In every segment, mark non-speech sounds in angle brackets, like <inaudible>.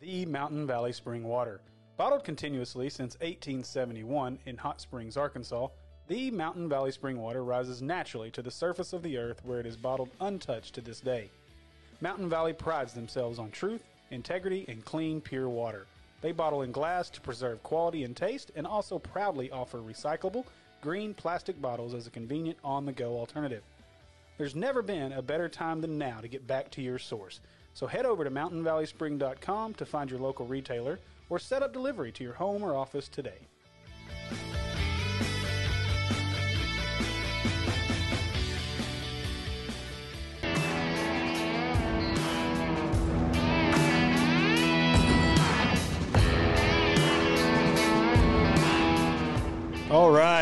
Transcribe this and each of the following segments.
The Mountain Valley Spring Water. Bottled continuously since 1871 in Hot Springs, Arkansas, the Mountain Valley Spring Water rises naturally to the surface of the earth where it is bottled untouched to this day. Mountain Valley prides themselves on truth, integrity, and clean, pure water. They bottle in glass to preserve quality and taste and also proudly offer recyclable, green plastic bottles as a convenient on the go alternative. There's never been a better time than now to get back to your source. So head over to mountainvalleyspring.com to find your local retailer or set up delivery to your home or office today.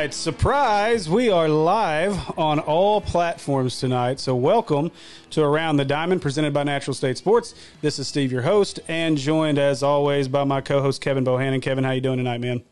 Right, surprise! We are live on all platforms tonight. So, welcome to Around the Diamond, presented by Natural State Sports. This is Steve, your host, and joined as always by my co-host Kevin Bohannon. Kevin, how you doing tonight, man?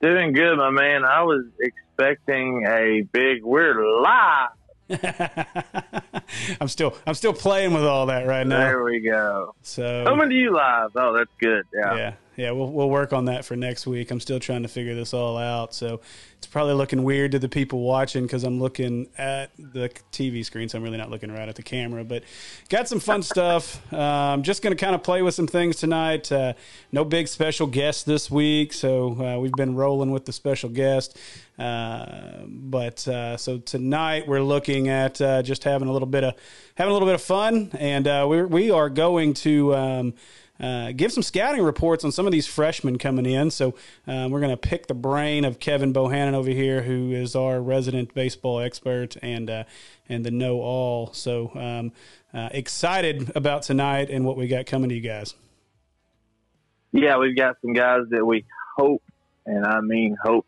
Doing good, my man. I was expecting a big weird live. <laughs> I'm still I'm still playing with all that right now. There we go. So coming to you live. Oh, that's good. Yeah. Yeah yeah, we'll we'll work on that for next week. I'm still trying to figure this all out, so it's probably looking weird to the people watching because I'm looking at the TV screen, so I'm really not looking right at the camera. But got some fun <laughs> stuff. I'm um, just going to kind of play with some things tonight. Uh, no big special guest this week, so uh, we've been rolling with the special guest. Uh, but uh, so tonight we're looking at uh, just having a little bit of having a little bit of fun, and uh, we we are going to. Um, uh, give some scouting reports on some of these freshmen coming in. So um, we're going to pick the brain of Kevin Bohannon over here, who is our resident baseball expert and uh, and the know all. So um, uh, excited about tonight and what we got coming to you guys. Yeah, we've got some guys that we hope, and I mean hope,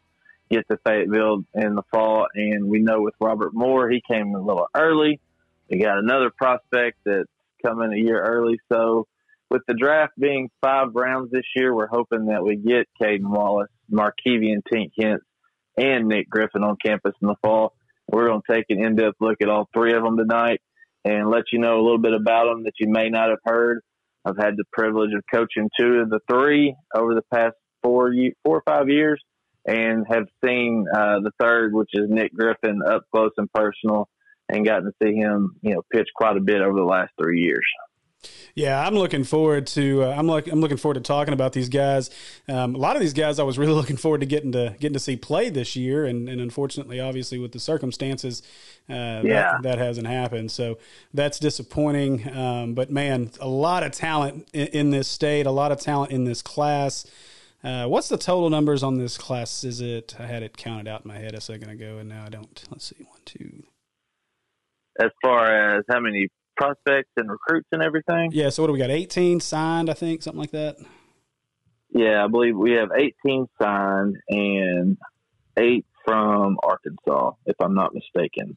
get to Fayetteville in the fall. And we know with Robert Moore, he came a little early. We got another prospect that's coming a year early, so with the draft being five rounds this year, we're hoping that we get Cayden Wallace, Markevian Tink Hence, and Nick Griffin on campus in the fall. We're going to take an in-depth look at all three of them tonight and let you know a little bit about them that you may not have heard. I've had the privilege of coaching two of the three over the past four, four or five years, and have seen uh, the third, which is Nick Griffin, up close and personal, and gotten to see him, you know, pitch quite a bit over the last three years. Yeah, I'm looking forward to. Uh, I'm like I'm looking forward to talking about these guys. Um, a lot of these guys I was really <laughs> looking forward to getting to getting to see play this year, and, and unfortunately, obviously, with the circumstances, uh, yeah. that, that hasn't happened. So that's disappointing. Um, but man, a lot of talent in, in, this state, a lot of talent in this class. Uh, what's the total numbers on this class? Is it? I had it counted out in my head a second ago, and now I don't. Let's see, one, two. As far as how many prospects and recruits and everything. Yeah. So what do we got? 18 signed, I think, something like that. Yeah, I believe we have 18 signed and eight from Arkansas, if I'm not mistaken.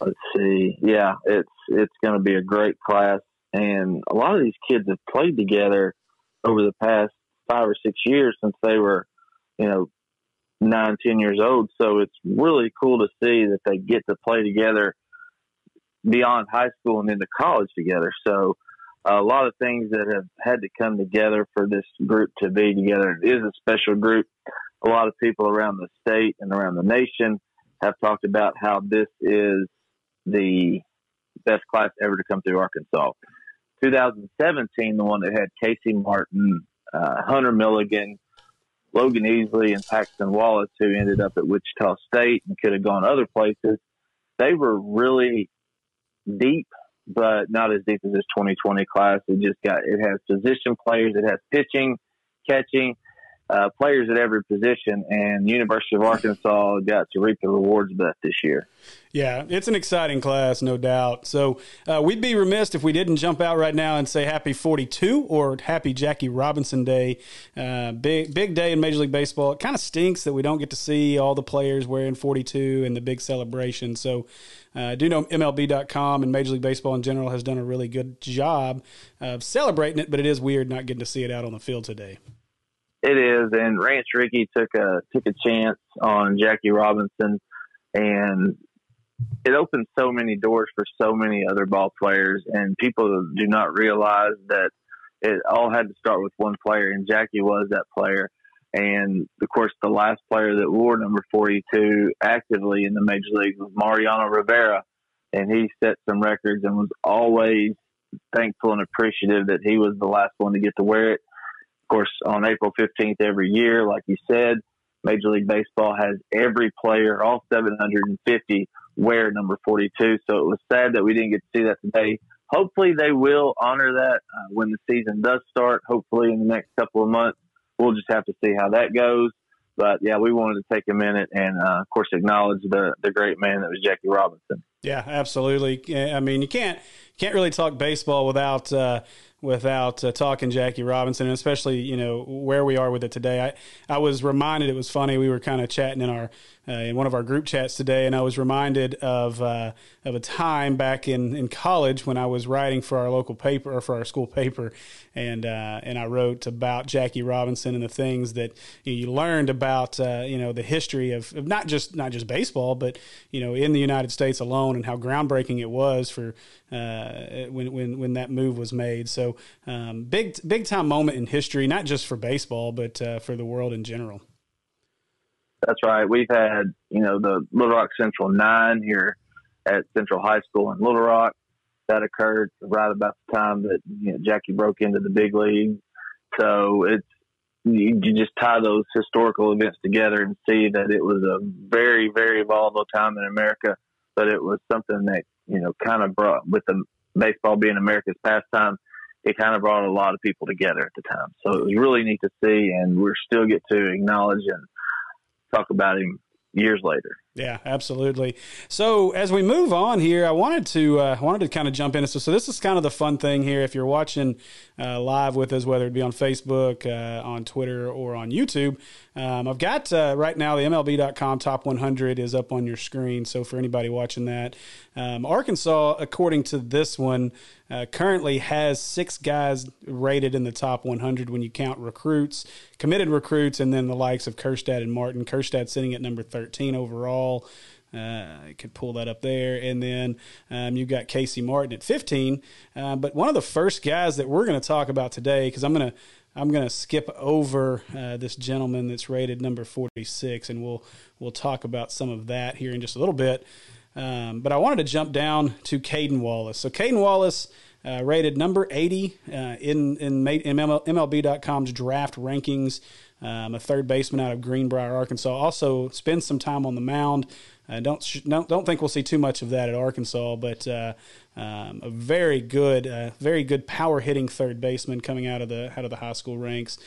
Let's see. Yeah, it's it's going to be a great class, and a lot of these kids have played together over the past five or six years since they were, you know, nine, ten years old. So it's really cool to see that they get to play together beyond high school and into college together. So a lot of things that have had to come together for this group to be together. It is a special group. A lot of people around the state and around the nation have talked about how this is the best class ever to come through Arkansas. 2017, the one that had Casey Martin, uh, Hunter Milligan, Logan Easley, and Paxton Wallace, who ended up at Wichita State and could have gone other places. They were really deep, but not as deep as this 2020 class. It just got it has position players, it has pitching, catching, uh, players at every position, and University of Arkansas got to reap the rewards of that this year. Yeah, it's an exciting class, no doubt. So uh, we'd be remiss if we didn't jump out right now and say Happy 42 or Happy Jackie Robinson Day. Uh, big big day in Major League Baseball. It kind of stinks that we don't get to see all the players wearing 42 and the big celebration. So uh, I do know MLB.com and Major League Baseball in general has done a really good job of celebrating it, but it is weird not getting to see it out on the field today. It is, and Branch Rickey took a took a chance on Jackie Robinson, and it opened so many doors for so many other ball players. And people do not realize that it all had to start with one player, and Jackie was that player. And of course, the last player that wore number 42 actively in the major leagues was Mariano Rivera, and he set some records and was always thankful and appreciative that he was the last one to get to wear it. Of course, on April 15th every year, like you said, Major League Baseball has every player, all 750, wear number 42. So it was sad that we didn't get to see that today. Hopefully, they will honor that uh, when the season does start. Hopefully, in the next couple of months, we'll just have to see how that goes. But yeah, we wanted to take a minute and, uh, of course, acknowledge the the great man that was Jackie Robinson. Yeah, absolutely. I mean, you can't can't really talk baseball without uh, without uh, talking Jackie Robinson, and especially you know where we are with it today. I I was reminded it was funny. We were kind of chatting in our uh, in one of our group chats today, and I was reminded of uh, of a time back in, in college when I was writing for our local paper or for our school paper, and uh, and I wrote about Jackie Robinson and the things that you, learned about uh, you know the history of, of, not just not just baseball, but you know in the United States alone and how groundbreaking it was for uh, when when when that move was made. So um, big big time moment in history, not just for baseball, but uh, for the world in general. That's right. We've had, you know, the Little Rock Central nine here at Central High School in Little Rock. That occurred right about the time that you know, Jackie broke into the big league. So it's you, you just tie those historical events together and see that it was a very, very volatile time in America, but it was something that you know kind of brought with the baseball being America's pastime. It kind of brought a lot of people together at the time. So it was really neat to see, and we're still get to acknowledge and talk about him years later. Yeah, absolutely. So as we move on here, I wanted to uh, wanted to kind of jump in. so, so this is kind of the fun thing here. If you're watching uh, live with us, whether it be on Facebook, uh, on Twitter, or on YouTube, um, I've got uh, right now the MLB.com top 100 is up on your screen. So for anybody watching that, um, Arkansas, according to this one, uh, currently has six guys rated in the top 100 when you count recruits, committed recruits, and then the likes of Kjerstad and Martin. Kjerstad sitting at number 13 overall. Uh, I could pull that up there. And then um, you've got Casey Martin at 15. Uh, but one of the first guys that we're going to talk about today, because I'm going to I'm going to skip over uh, this gentleman that's rated number 46, and we'll we'll talk about some of that here in just a little bit. Um, but I wanted to jump down to Cayden Wallace. So Cayden Wallace uh, rated number 80 uh, in in, in MLB.com's draft rankings um, a third baseman out of Greenbrier, Arkansas. Also spends some time on the mound. Uh, don't, don't don't think we'll see too much of that at Arkansas, but uh, um, a very good, uh, very good power hitting third baseman coming out of the out of the high school ranks.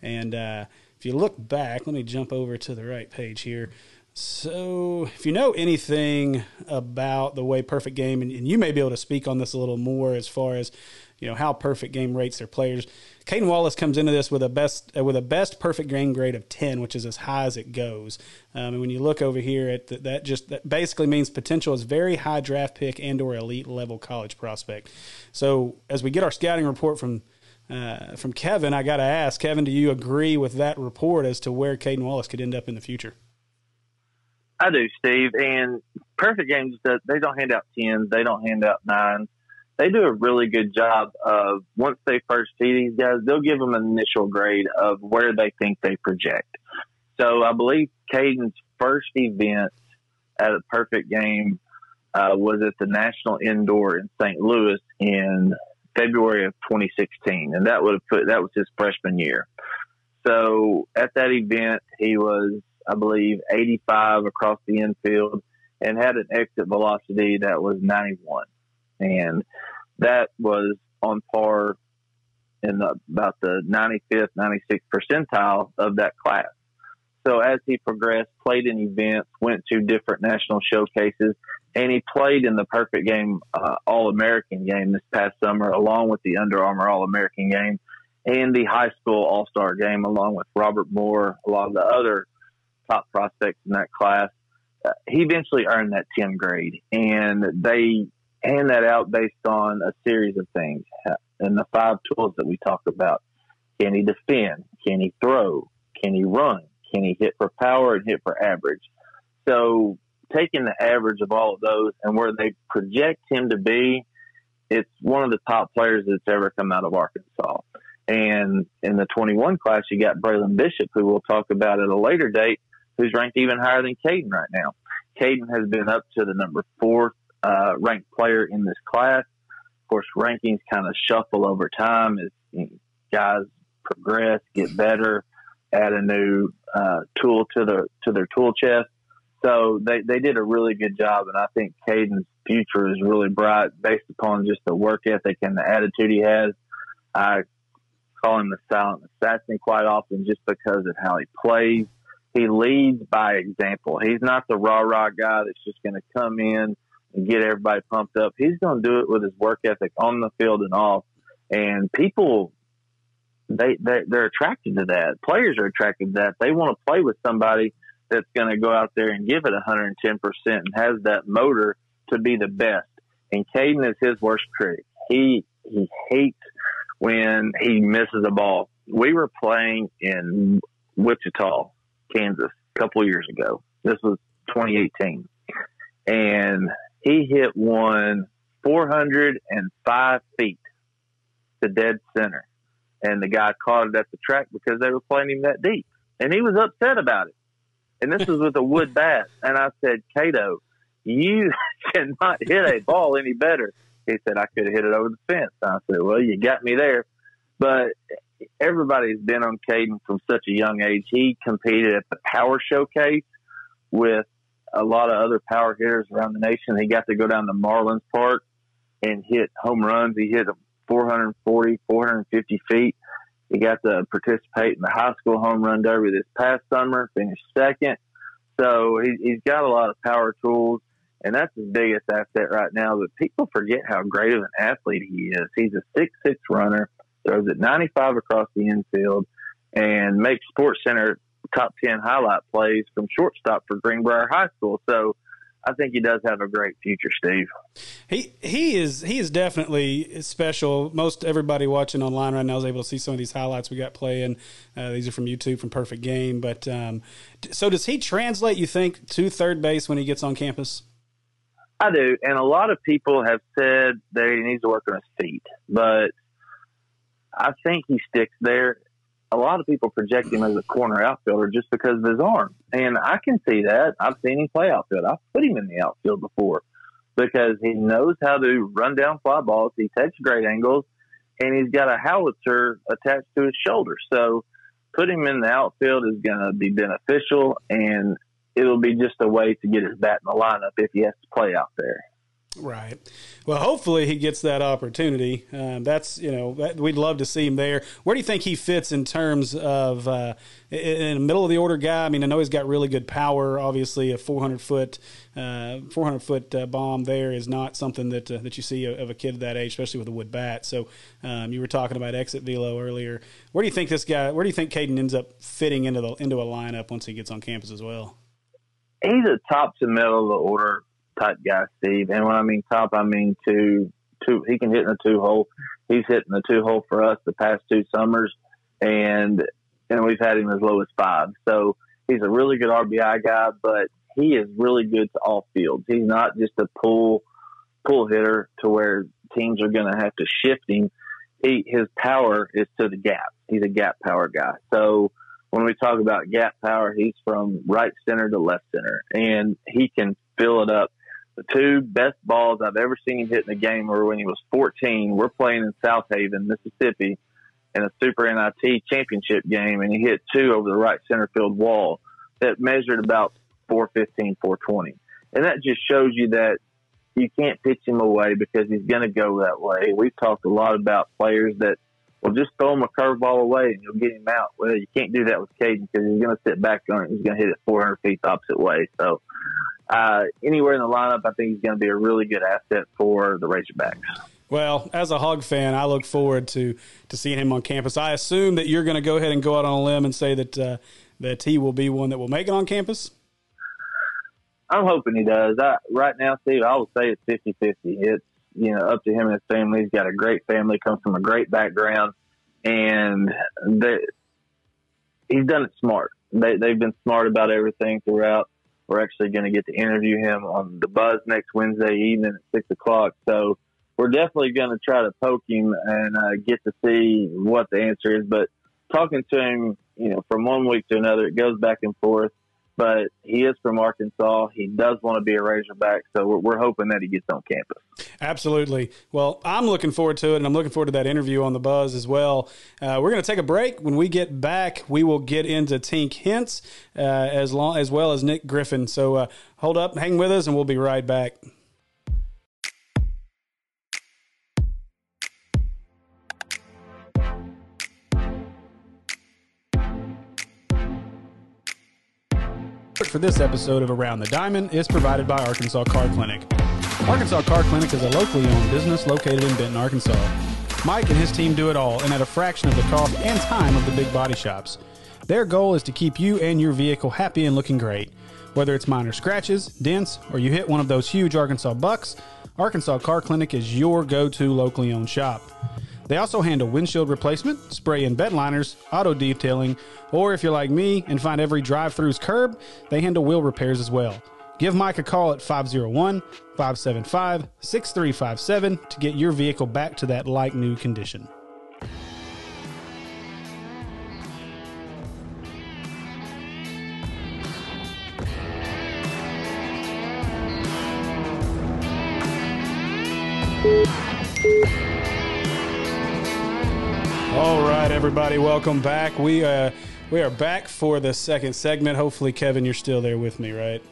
And uh, if you look back, let me jump over to the right page here. So, if you know anything about the way Perfect Game, and, and you may be able to speak on this a little more as far as you know how Perfect Game rates their players. Cayden Wallace comes into this with a best uh, with a best perfect game grade of ten, which is as high as it goes. Um, and when you look over here at the, that, just that basically means potential is very high draft pick and or elite level college prospect. So as we get our scouting report from uh, from Kevin, I got to ask Kevin, do you agree with that report as to where Cayden Wallace could end up in the future? I do, Steve. And perfect games, they don't hand out tens, they don't hand out nines they do a really good job of once they first see these guys, they'll give them an initial grade of where they think they project. So I believe Cayden's first event at a perfect game uh, was at the National Indoor in St. Louis in February of 2016, and that would have put that was his freshman year. So at that event, he was, I believe, 85 across the infield and had an exit velocity that was 91 and that was on par in the, about the 95th, 96th percentile of that class. So as he progressed, played in events, went to different national showcases, and he played in the perfect game uh, All American game this past summer, along with the Under Armour All American game and the high school All Star game, along with Robert Moore, a lot of the other top prospects in that class. Uh, he eventually earned that 10 grade, and they hand that out based on a series of things and the five tools that we talk about. Can he defend? Can he throw? Can he run? Can he hit for power and hit for average? So taking the average of all of those and where they project him to be, it's one of the top players that's ever come out of Arkansas. And in the 21 class, you got Braylon Bishop, who we'll talk about at a later date, who's ranked even higher than Cayden right now. Cayden has been up to the number four uh, ranked player in this class. Of course, rankings kind of shuffle over time as guys progress, get better, add a new uh, tool to their to their tool chest. So they, they did a really good job, and I think Cayden's future is really bright based upon just the work ethic and the attitude he has. I call him the silent assassin quite often just because of how he plays. He leads by example. He's not the rah rah guy that's just going to come in and get everybody pumped up. He's going to do it with his work ethic on the field and off. And people, they, they they're attracted to that. Players are attracted to that. They want to play with somebody that's going to go out there and give it 110% and has that motor to be the best. And Cayden is his worst critic. He he hates when he misses a ball. We were playing in Wichita, Kansas, a couple years ago. This was 2018, and he hit one 405 feet to dead center, and the guy caught it at the track because they were playing him that deep, and he was upset about it. And this was with a wood bat, and I said, Cato, you <laughs> cannot hit a ball any better. He said, I could have hit it over the fence. I said, Well, you got me there. But everybody's been on Cayden from such a young age. He competed at the Power Showcase with a lot of other power hitters around the nation. He got to go down to Marlins Park and hit home runs. He hit 440, 450 feet. He got to participate in the high school home run derby this past summer, finished second. So he, he's got a lot of power tools and that's his biggest asset right now. But people forget how great of an athlete he is. He's a six six runner, throws it ninety five across the infield, and makes Sports Center top ten highlight plays from shortstop for Greenbrier High School. So I think he does have a great future, Steve. He he is he is definitely special. Most everybody watching online right now is able to see some of these highlights we got playing. Uh, these are from YouTube from Perfect Game. But um, so does he translate? You think to third base when he gets on campus? I do, and a lot of people have said that he needs to work on his feet, but I think he sticks there. A lot of people project him as a corner outfielder just because of his arm, and I can see that. I've seen him play outfield. I've put him in the outfield before because he knows how to run down fly balls. He takes great angles, and he's got a howitzer attached to his shoulder. So, put him in the outfield is going to be beneficial, and it'll be just a way to get his bat in the lineup if he has to play out there. Right. Well, hopefully he gets that opportunity. Um, that's you know that, we'd love to see him there. Where do you think he fits in terms of uh, in the middle of the order guy? I mean, I know he's got really good power. Obviously, a 400 foot uh, 400 foot uh, bomb there is not something that uh, that you see of a kid that age, especially with a wood bat. So um, you were talking about exit velo earlier. Where do you think this guy? Where do you think Cayden ends up fitting into the into a lineup once he gets on campus as well? he's a top to middle of the order type guy, Steve. And when I mean top, I mean two, two. He can hit in the two hole. He's hitting the two hole for us the past two summers, and and we've had him as low as five. So he's a really good RBI guy, but he is really good to all fields. He's not just a pull pull hitter to where teams are going to have to shift him. He his power is to the gap. He's a gap power guy. So when we talk about gap power, he's from right center to left center, and he can fill it up. The two best balls I've ever seen him hit in a game were when he was 14. We're playing in Southaven, Mississippi, in a Super NIT championship game, and he hit two over the right center field wall that measured about 415, 420. And that just shows you that you can't pitch him away because he's going to go that way. We've talked a lot about players that well, just throw him a curveball away and you'll get him out. Well, you can't do that with Cayden because he's going to sit back on it. He's going to hit it 400 feet the opposite way. So, uh, anywhere in the lineup, I think he's going to be a really good asset for the Razorbacks. Well, as a Hog fan, I look forward to to seeing him on campus. I assume that you're going to go ahead and go out on a limb and say that uh, that he will be one that will make it on campus. I'm hoping he does. I, right now, Steve, I would say it's 50-50. It's you know, up to him and his family. He's got a great family, comes from a great background, and they, he's done it smart. They, they've been smart about everything throughout. We're actually going to get to interview him on the Buzz next Wednesday evening at six o'clock. So we're definitely going to try to poke him and uh, get to see what the answer is. But talking to him, you know, from one week to another, it goes back and forth. But he is from Arkansas. He does want to be a Razorback, so we're, we're hoping that he gets on campus. Absolutely. Well, I'm looking forward to it, and I'm looking forward to that interview on the Buzz as well. Uh, we're going to take a break. When we get back, we will get into Tink Hence uh, as long as well as Nick Griffin. So uh, hold up, hang with us, and we'll be right back. For this episode of Around the Diamond is provided by Arkansas Car Clinic. Arkansas Car Clinic is a locally owned business located in Benton, Arkansas. Mike and his team do it all and at a fraction of the cost and time of the big body shops. Their goal is to keep you and your vehicle happy and looking great. Whether it's minor scratches, dents, or you hit one of those huge Arkansas bucks, Arkansas Car Clinic is your go to locally owned shop. They also handle windshield replacement, spray and bed liners, auto detailing, or if you're like me and find every drive through's curb, they handle wheel repairs as well. Give Mike a call at 501 575 6357 to get your vehicle back to that like new condition. Everybody, welcome back. We uh, we are back for the second segment. Hopefully, Kevin, you're still there with me, right?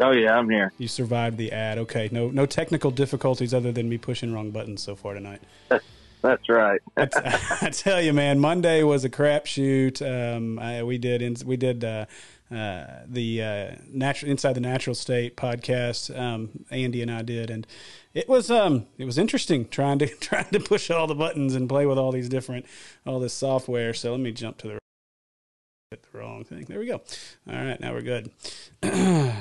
Oh yeah, I'm here. You survived the ad. Okay, no no technical difficulties other than me pushing wrong buttons so far tonight. <laughs> That's right. <laughs> I, t- <laughs> I tell you, man, Monday was a crapshoot. Um, I, we did in, we did uh, uh, the uh, natural inside the natural state podcast. Um, Andy and I did, and it was um it was interesting trying to <laughs> trying to push all the buttons and play with all these different all this software. So let me jump to the the wrong thing. There we go. All right, now we're good. <clears throat>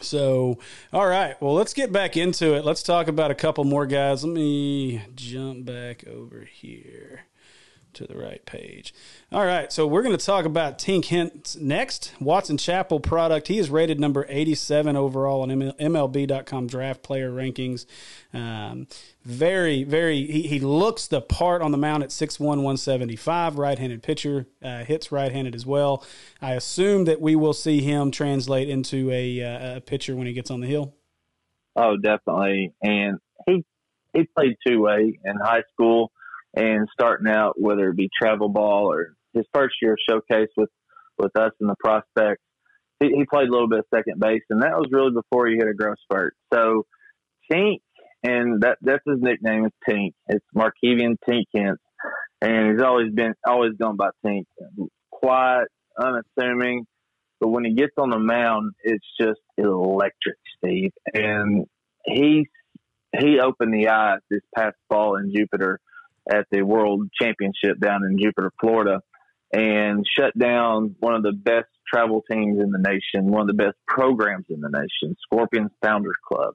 so, all right. Well, let's get back into it. Let's talk about a couple more guys. Let me jump back over here to the right page. All right, so we're going to talk about Tink Hence next. Watson Chapel product. He is rated number 87 overall on MLB.com draft player rankings. Um, very, very, he, he looks the part on the mound at 6'1, 175, right handed pitcher, uh, hits right handed as well. I assume that we will see him translate into a, uh, a pitcher when he gets on the hill. Oh, definitely. And he, he played two way in high school and starting out, whether it be travel ball or his first year showcase with, with us and the prospects, he, he played a little bit of second base, and that was really before he hit a growth spurt. So Tink, and that that's his nickname is Tink. It's Markevian Tink and he's always been always gone by Tink. Quiet, unassuming, but when he gets on the mound, it's just electric, Steve. And he he opened the eyes this past fall in Jupiter at the World Championship down in Jupiter, Florida, and shut down one of the best travel teams in the nation, one of the best programs in the nation, Scorpions Founders Club.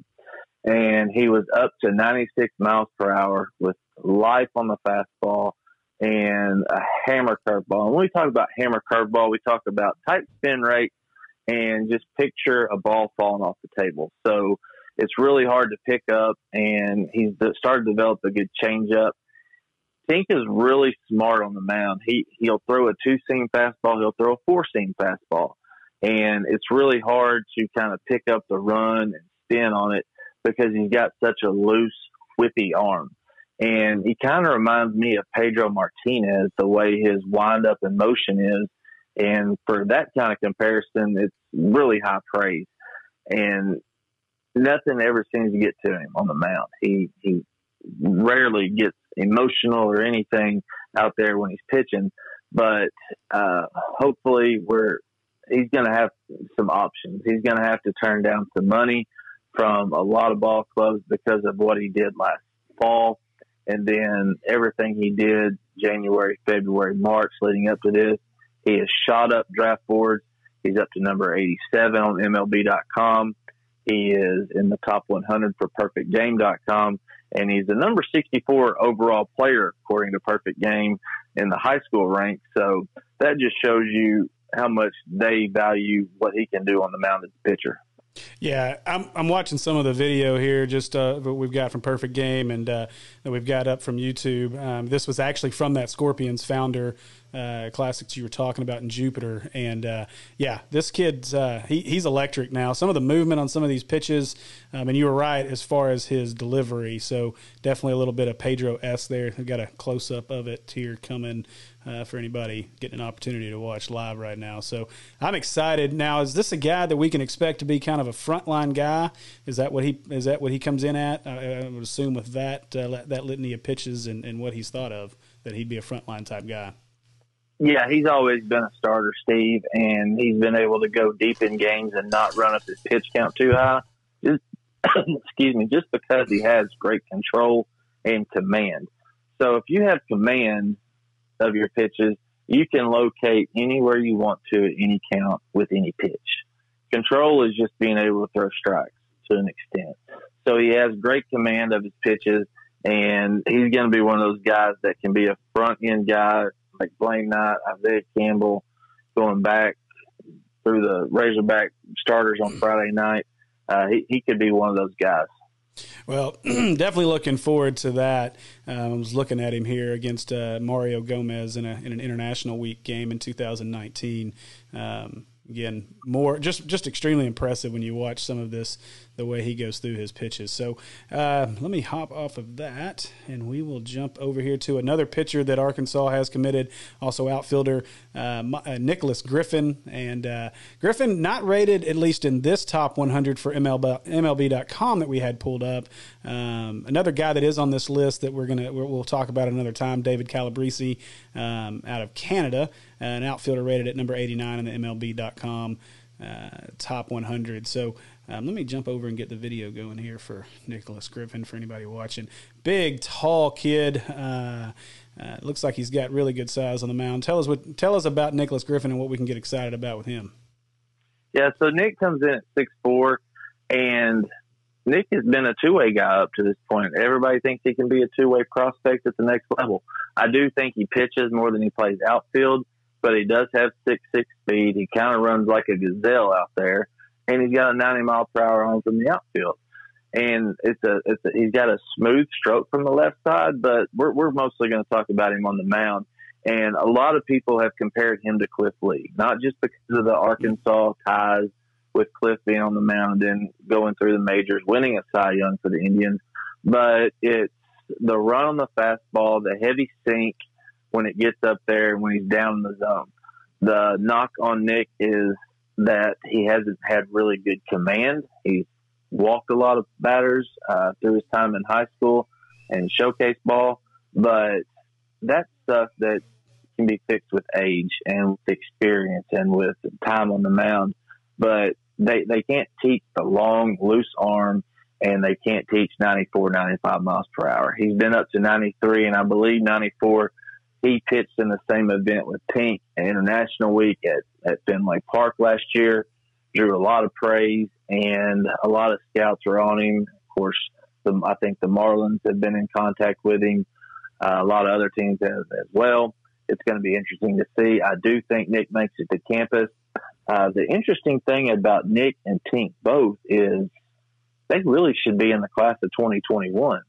And he was up to 96 miles per hour with life on the fastball and a hammer curveball. And when we talk about hammer curveball, we talk about tight spin rate and just picture a ball falling off the table. So it's really hard to pick up, and he's started to develop a good changeup Tink is really smart on the mound. He he'll throw a two seam fastball, he'll throw a four seam fastball, and it's really hard to kind of pick up the run and spin on it because he's got such a loose, whippy arm. And he kind of reminds me of Pedro Martinez, the way his wind up and motion is. And for that kind of comparison, it's really high praise. And nothing ever seems to get to him on the mound. He he rarely gets emotional or anything out there when he's pitching. But uh, hopefully, we're he's going to have some options. He's going to have to turn down some money from a lot of ball clubs because of what he did last fall, and then everything he did January, February, March leading up to this. He has shot up draft boards. He's up to number 87 on MLB.com. He is in the top 100 for PerfectGame.com and he's the number 64 overall player according to Perfect Game in the high school ranks. So that just shows you how much they value what he can do on the mound as a pitcher. Yeah, I'm I'm watching some of the video here, just uh, that we've got from Perfect Game and uh, that we've got up from YouTube. Um, this was actually from that Scorpions founder uh, classics you were talking about in Jupiter, and uh, yeah, this kid's uh, he, he's electric now. Some of the movement on some of these pitches, um, and you were right as far as his delivery. So definitely a little bit of Pedro S there. We've got a close up of it here coming uh, for anybody getting an opportunity to watch live right now. So I'm excited. Now, is this a guy that we can expect to be kind of a frontline guy? Is that what he is that what he comes in at? I, I would assume with that uh, that litany of pitches and, and what he's thought of that he'd be a frontline type guy. Yeah, he's always been a starter, Steve, and he's been able to go deep in games and not run up his pitch count too high. Just <coughs> excuse me, just because he has great control and command. So if you have command of your pitches, you can locate anywhere you want to at any count with any pitch. Control is just being able to throw strikes to an extent. So he has great command of his pitches, and he's going to be one of those guys that can be a front end guy like Blaine Knight, Isaiah Campbell, going back through the Razorback starters on Friday night. Uh, he, he could be one of those guys. Well, <clears throat> definitely looking forward to that. Um, I was looking at him here against uh, Mario Gomez in, a, in an international week game in 2019. Um, again, more just just extremely impressive when you watch some of this the way he goes through his pitches. So uh, let me hop off of that, and we will jump over here to another pitcher that Arkansas has committed, also outfielder uh, uh, Nicholas Griffin. And uh, Griffin not rated at least in this top 100 for MLB, MLB.com that we had pulled up. Um, another guy that is on this list that we're gonna we'll talk about another time, David Calabrese um, out of Canada, an outfielder rated at number 89 in the MLB.com. Uh, top 100. So um, let me jump over and get the video going here for Nicholas Griffin for anybody watching. Big, tall kid. Uh, uh, looks like he's got really good size on the mound. Tell us what tell us about Nicholas Griffin and what we can get excited about with him. Yeah, so Nick comes in at six four, and Nick has been a two way guy up to this point. Everybody thinks he can be a two way prospect at the next level. I do think he pitches more than he plays outfield, but he does have six six speed. He kind of runs like a gazelle out there and he's got a 90 mile per hour arm from the outfield. And it's a, it's a, he's got a smooth stroke from the left side, but we're, we're mostly going to talk about him on the mound. And a lot of people have compared him to Cliff Lee, not just because of the Arkansas ties with Cliff being on the mound and going through the majors, winning a Cy Young for the Indians, but it's the run on the fastball, the heavy sink when it gets up there when he's down in the zone. The knock on Nick is that he hasn't had really good command. He's walked a lot of batters uh, through his time in high school and showcase ball, but that's stuff that can be fixed with age and with experience and with time on the mound. But they they can't teach the long, loose arm, and they can't teach 94, 95 miles per hour. He's been up to 93, and I believe 94 he pitched in the same event with Tink International Week at, at Fenway Park last year. Drew a lot of praise, and a lot of scouts were on him. Of course, the, I think the Marlins have been in contact with him. Uh, a lot of other teams have as well. It's going to be interesting to see. I do think Nick makes it to campus. Uh, the interesting thing about Nick and Tink both is they really should be in the class of 2021.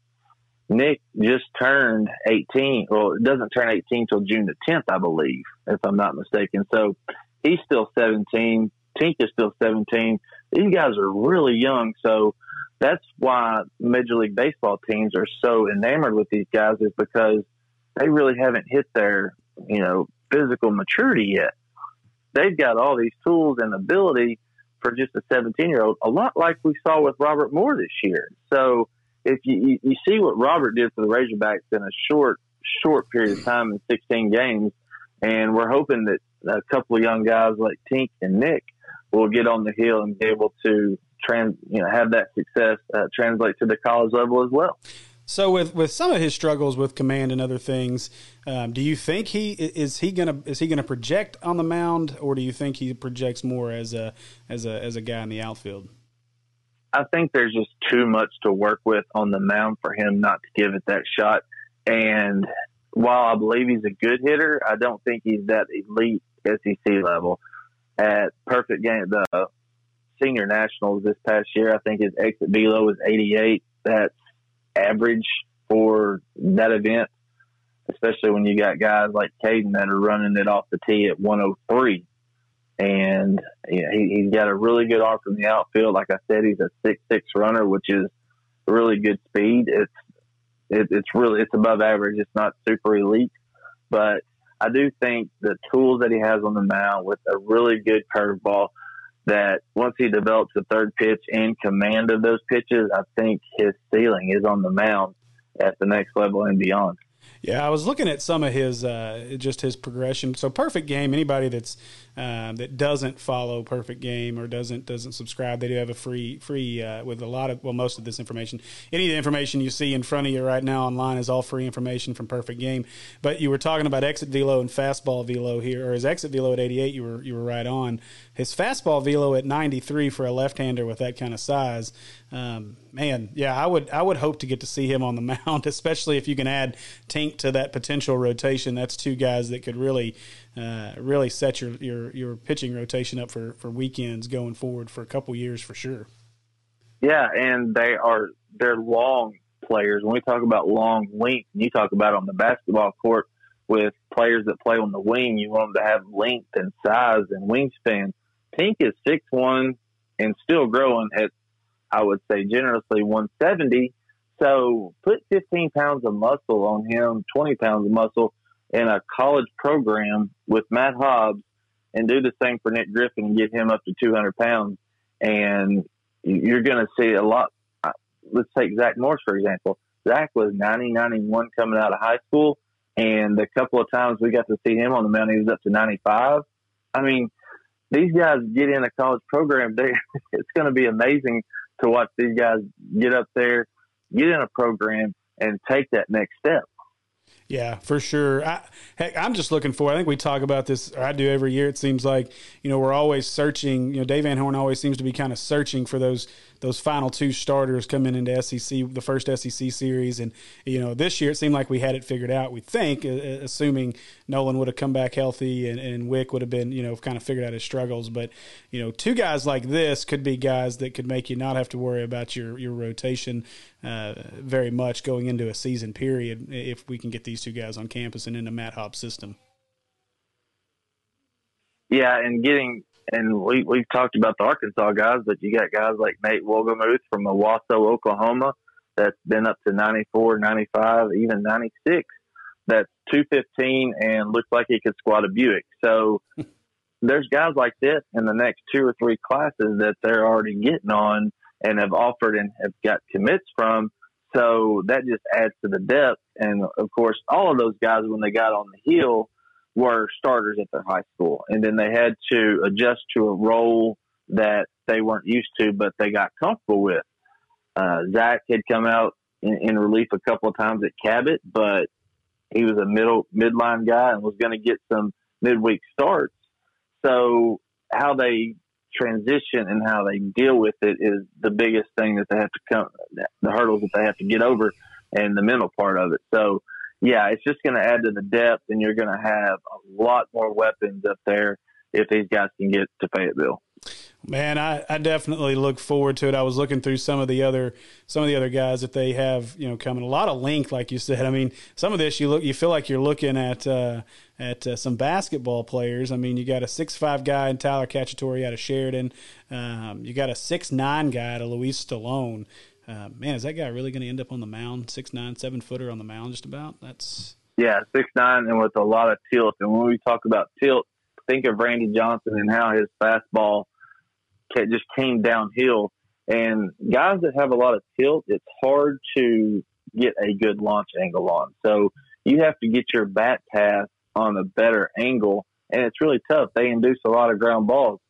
Nick just turned 18. Well, it doesn't turn 18 till June the 10th, I believe, if I'm not mistaken. So he's still 17. Tink is still 17. These guys are really young. So that's why Major League Baseball teams are so enamored with these guys is because they really haven't hit their, you know, physical maturity yet. They've got all these tools and ability for just a 17 year old, a lot like we saw with Robert Moore this year. So, if you, you see what Robert did for the Razorbacks in a short short period of time in 16 games, and we're hoping that a couple of young guys like Tink and Nick will get on the hill and be able to trans you know have that success uh, translate to the college level as well. So with with some of his struggles with command and other things, um, do you think he is he gonna is he gonna project on the mound, or do you think he projects more as a as a as a guy in the outfield? I think there's just too much to work with on the mound for him not to give it that shot. And while I believe he's a good hitter, I don't think he's that elite SEC level. At perfect game, the senior nationals this past year. I think his exit velo was 88. That's average for that event, especially when you got guys like Cayden that are running it off the tee at 103. And you know, he, he's got a really good arm from the outfield. Like I said, he's a six six runner, which is really good speed. It's it, it's really it's above average. It's not super elite, but I do think the tools that he has on the mound with a really good curveball that once he develops the third pitch and command of those pitches, I think his ceiling is on the mound at the next level and beyond. Yeah, I was looking at some of his uh, just his progression. So perfect game. Anybody that's um, that doesn't follow Perfect Game or doesn't doesn't subscribe, they do have a free free uh, with a lot of well most of this information. Any of the information you see in front of you right now online is all free information from Perfect Game. But you were talking about exit velo and fastball velo here, or his exit velo at 88. You were you were right on. His fastball velo at 93 for a left-hander with that kind of size. Um, man, yeah, I would I would hope to get to see him on the <laughs> mound, especially if you can add Tink to that potential rotation. That's two guys that could really uh, really set your, your your pitching rotation up for for weekends going forward for a couple years for sure. Yeah, and they are they're long players. When we talk about long length, you talk about on the basketball court with players that play on the wing, you want them to have length and size and wingspan. Tink is six one and still growing at I would say generously 170. So put 15 pounds of muscle on him, 20 pounds of muscle, in a college program with Matt Hobbs and do the same for Nick Griffin and get him up to 200 pounds. And you're going to see a lot. Uh, let's take Zach Morris, for example. Zach was 90, 91 coming out of high school. And the couple of times we got to see him on the mound, he was up to 95. I mean, these guys get in a college program. They, <laughs> it's going to be amazing to watch these guys get up there, get in a program, and take that next step. Yeah, for sure. I, heck, I'm just looking for. I think we talk about this, I do every year. It seems like you know we're always searching. You know, Dave Van Horn always seems to be kind of searching for those those final two starters coming into SEC, the first SEC series, and you know this year it seemed like we had it figured out. We think, assuming Nolan would have come back healthy and, and Wick would have been you know kind of figured out his struggles. But you know, two guys like this could be guys that could make you not have to worry about your your rotation uh, very much going into a season period if we can get these two guys on campus and in the Matt Hobbs system. Yeah, and getting and we we've talked about the Arkansas guys, but you got guys like Nate Wohlgemuth from Owasso, Oklahoma, that's been up to 94, 95, even 96. That's 215 and looks like he could squat a Buick. So <laughs> there's guys like this in the next two or three classes that they're already getting on and have offered and have got commits from. So that just adds to the depth. And of course, all of those guys, when they got on the hill, were starters at their high school. And then they had to adjust to a role that they weren't used to, but they got comfortable with. Uh, Zach had come out in, in, relief a couple of times at Cabot, but he was a middle midline guy and was going to get some midweek starts. So how they transition and how they deal with it is the biggest thing that they have to come, the hurdles that they have to get over and the mental part of it. So yeah, it's just going to add to the depth, and you're going to have a lot more weapons up there if these guys can get to Fayetteville. Man, I, I definitely look forward to it. I was looking through some of the other some of the other guys that they have, you know, coming. A lot of length, like you said. I mean, some of this you look, you feel like you're looking at uh, at uh, some basketball players. I mean, you got a six five guy in Tyler Cacciatore out of Sheridan. Um, you got a six nine guy out of Luis Stallone. Uh, man, is that guy really going to end up on the mound? Six nine, seven footer on the mound, just about. That's yeah, six nine, and with a lot of tilt. And when we talk about tilt, think of Randy Johnson and how his fastball just came downhill. And guys that have a lot of tilt, it's hard to get a good launch angle on. So you have to get your bat path on a better angle, and it's really tough. They induce a lot of ground balls.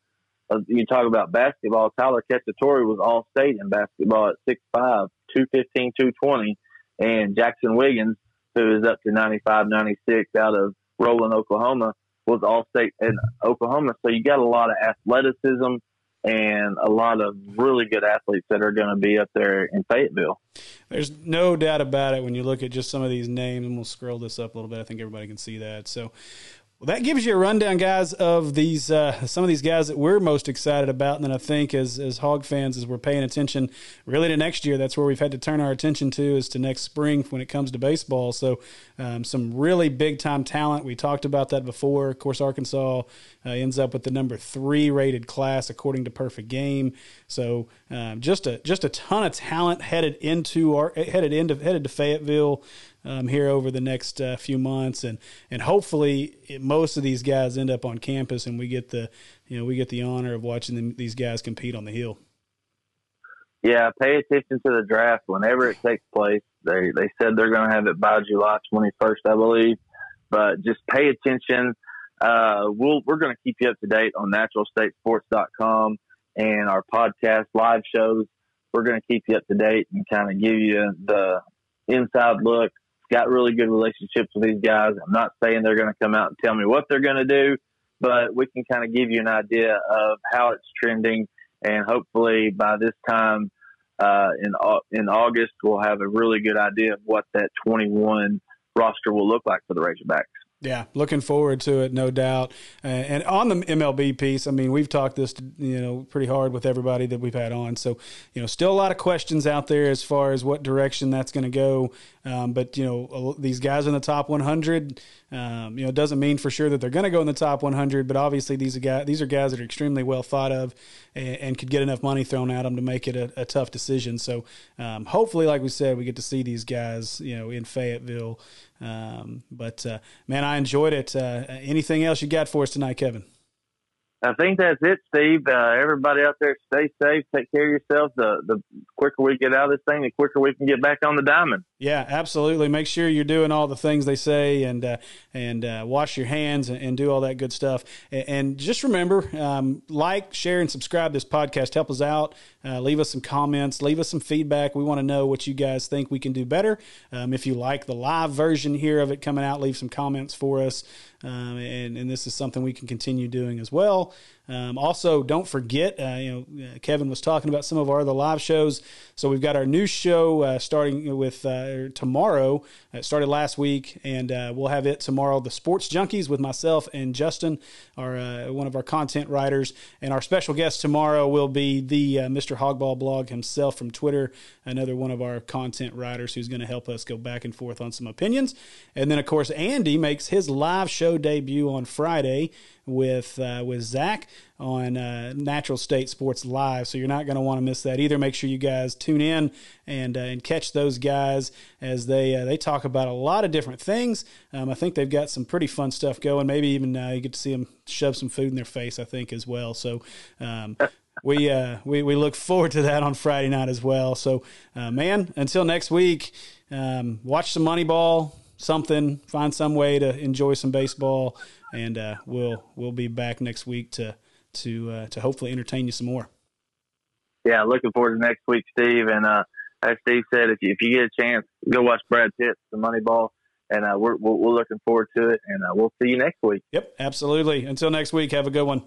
Uh, you talk about basketball. Tyler Cacciatore was all state in basketball at 6'5", 215, 220. And Jaxon Wiggins, who is up to 95, 96 out of Roland, Oklahoma, was all state in Oklahoma. So you got a lot of athleticism and a lot of really good athletes that are going to be up there in Fayetteville. There's no doubt about it when you look at just some of these names, and we'll scroll this up a little bit. I think everybody can see that. So, Well, that gives you a rundown, guys, of these uh, some of these guys that we're most excited about. And then I think as as hog fans, as we're paying attention really to next year, that's where we've had to turn our attention to is to next spring when it comes to baseball. So um, some really big time talent. We talked about that before. Of course, Arkansas uh, ends up with the number three rated class according to Perfect Game. So um, just a just a ton of talent headed into our headed into headed to Fayetteville um, here over the next uh, few months, and and hopefully it, most of these guys end up on campus, and we get the you know we get the honor of watching them, these guys compete on the hill. Yeah, pay attention to the draft whenever it takes place. They they said they're going to have it by July 21st, I believe, but just pay attention. Uh, we'll, we're going to keep you up to date on naturalstatesports.com and our podcast live shows. We're going to keep you up to date and kind of give you the inside look got really good relationships with these guys. I'm not saying they're going to come out and tell me what they're going to do, but we can kind of give you an idea of how it's trending. And hopefully by this time uh, in in August, we'll have a really good idea of what that 21 roster will look like for the Razorbacks. Yeah, looking forward to it, no doubt. Uh, and on the MLB piece, I mean, we've talked this, you know, pretty hard with everybody that we've had on. So, you know, still a lot of questions out there as far as what direction that's going to go. Um, but you know, these guys in the top 100, um, you know, it doesn't mean for sure that they're going to go in the top 100. But obviously, these are guys, these are guys that are extremely well thought of and, and could get enough money thrown at them to make it a, a tough decision. So, um, hopefully, like we said, we get to see these guys, you know, in Fayetteville. Um, but uh, man, I enjoyed it. Uh, anything else you got for us tonight, Kevin? I think that's it, Steve. Uh, everybody out there, stay safe, take care of yourself. The the quicker we get out of this thing, the quicker we can get back on the diamond. Yeah, absolutely. Make sure you're doing all the things they say, and uh, and uh, wash your hands and, and, do all that good stuff. And, and just remember, um, like, share, and subscribe this podcast. Help us out. Uh, leave us some comments. Leave us some feedback. We want to know what you guys think we can do better. Um, if you like the live version here of it coming out, leave some comments for us. Um, and, and this is something we can continue doing as well. Um, also, don't forget, uh, you know, uh, Kevin was talking about some of our other live shows. So we've got our new show uh, starting with uh, tomorrow. It started last week, and uh, we'll have it tomorrow. The Sports Junkies with myself and Justin, our uh, one of our content writers, and our special guest tomorrow will be the Mr. Hogball blog himself from Twitter, another one of our content writers who's going to help us go back and forth on some opinions. And then, of course, Andy makes his live show debut on Friday with uh, with Zach on uh, Natural State Sports Live. So you're not going to want to miss that either. Make sure you guys tune in and uh, and catch those guys as they uh, they talk about a lot of different things. Um, I think they've got some pretty fun stuff going. Maybe even uh, you get to see them shove some food in their face. I think as well. So. Um, we, uh, we we look forward to that on Friday night as well. So, man, until next week, um, watch some Moneyball, something, find some way to enjoy some baseball and uh, we'll we'll be back next week to to uh, to hopefully entertain you some more. Yeah, looking forward to next week, Steve. And uh, as Steve said, if you, if you get a chance, go watch Brad Pitt, the Moneyball, and uh, we're, we're, we're looking forward to it. And uh, we'll see you next week. Yep, absolutely. Until next week, have a good one.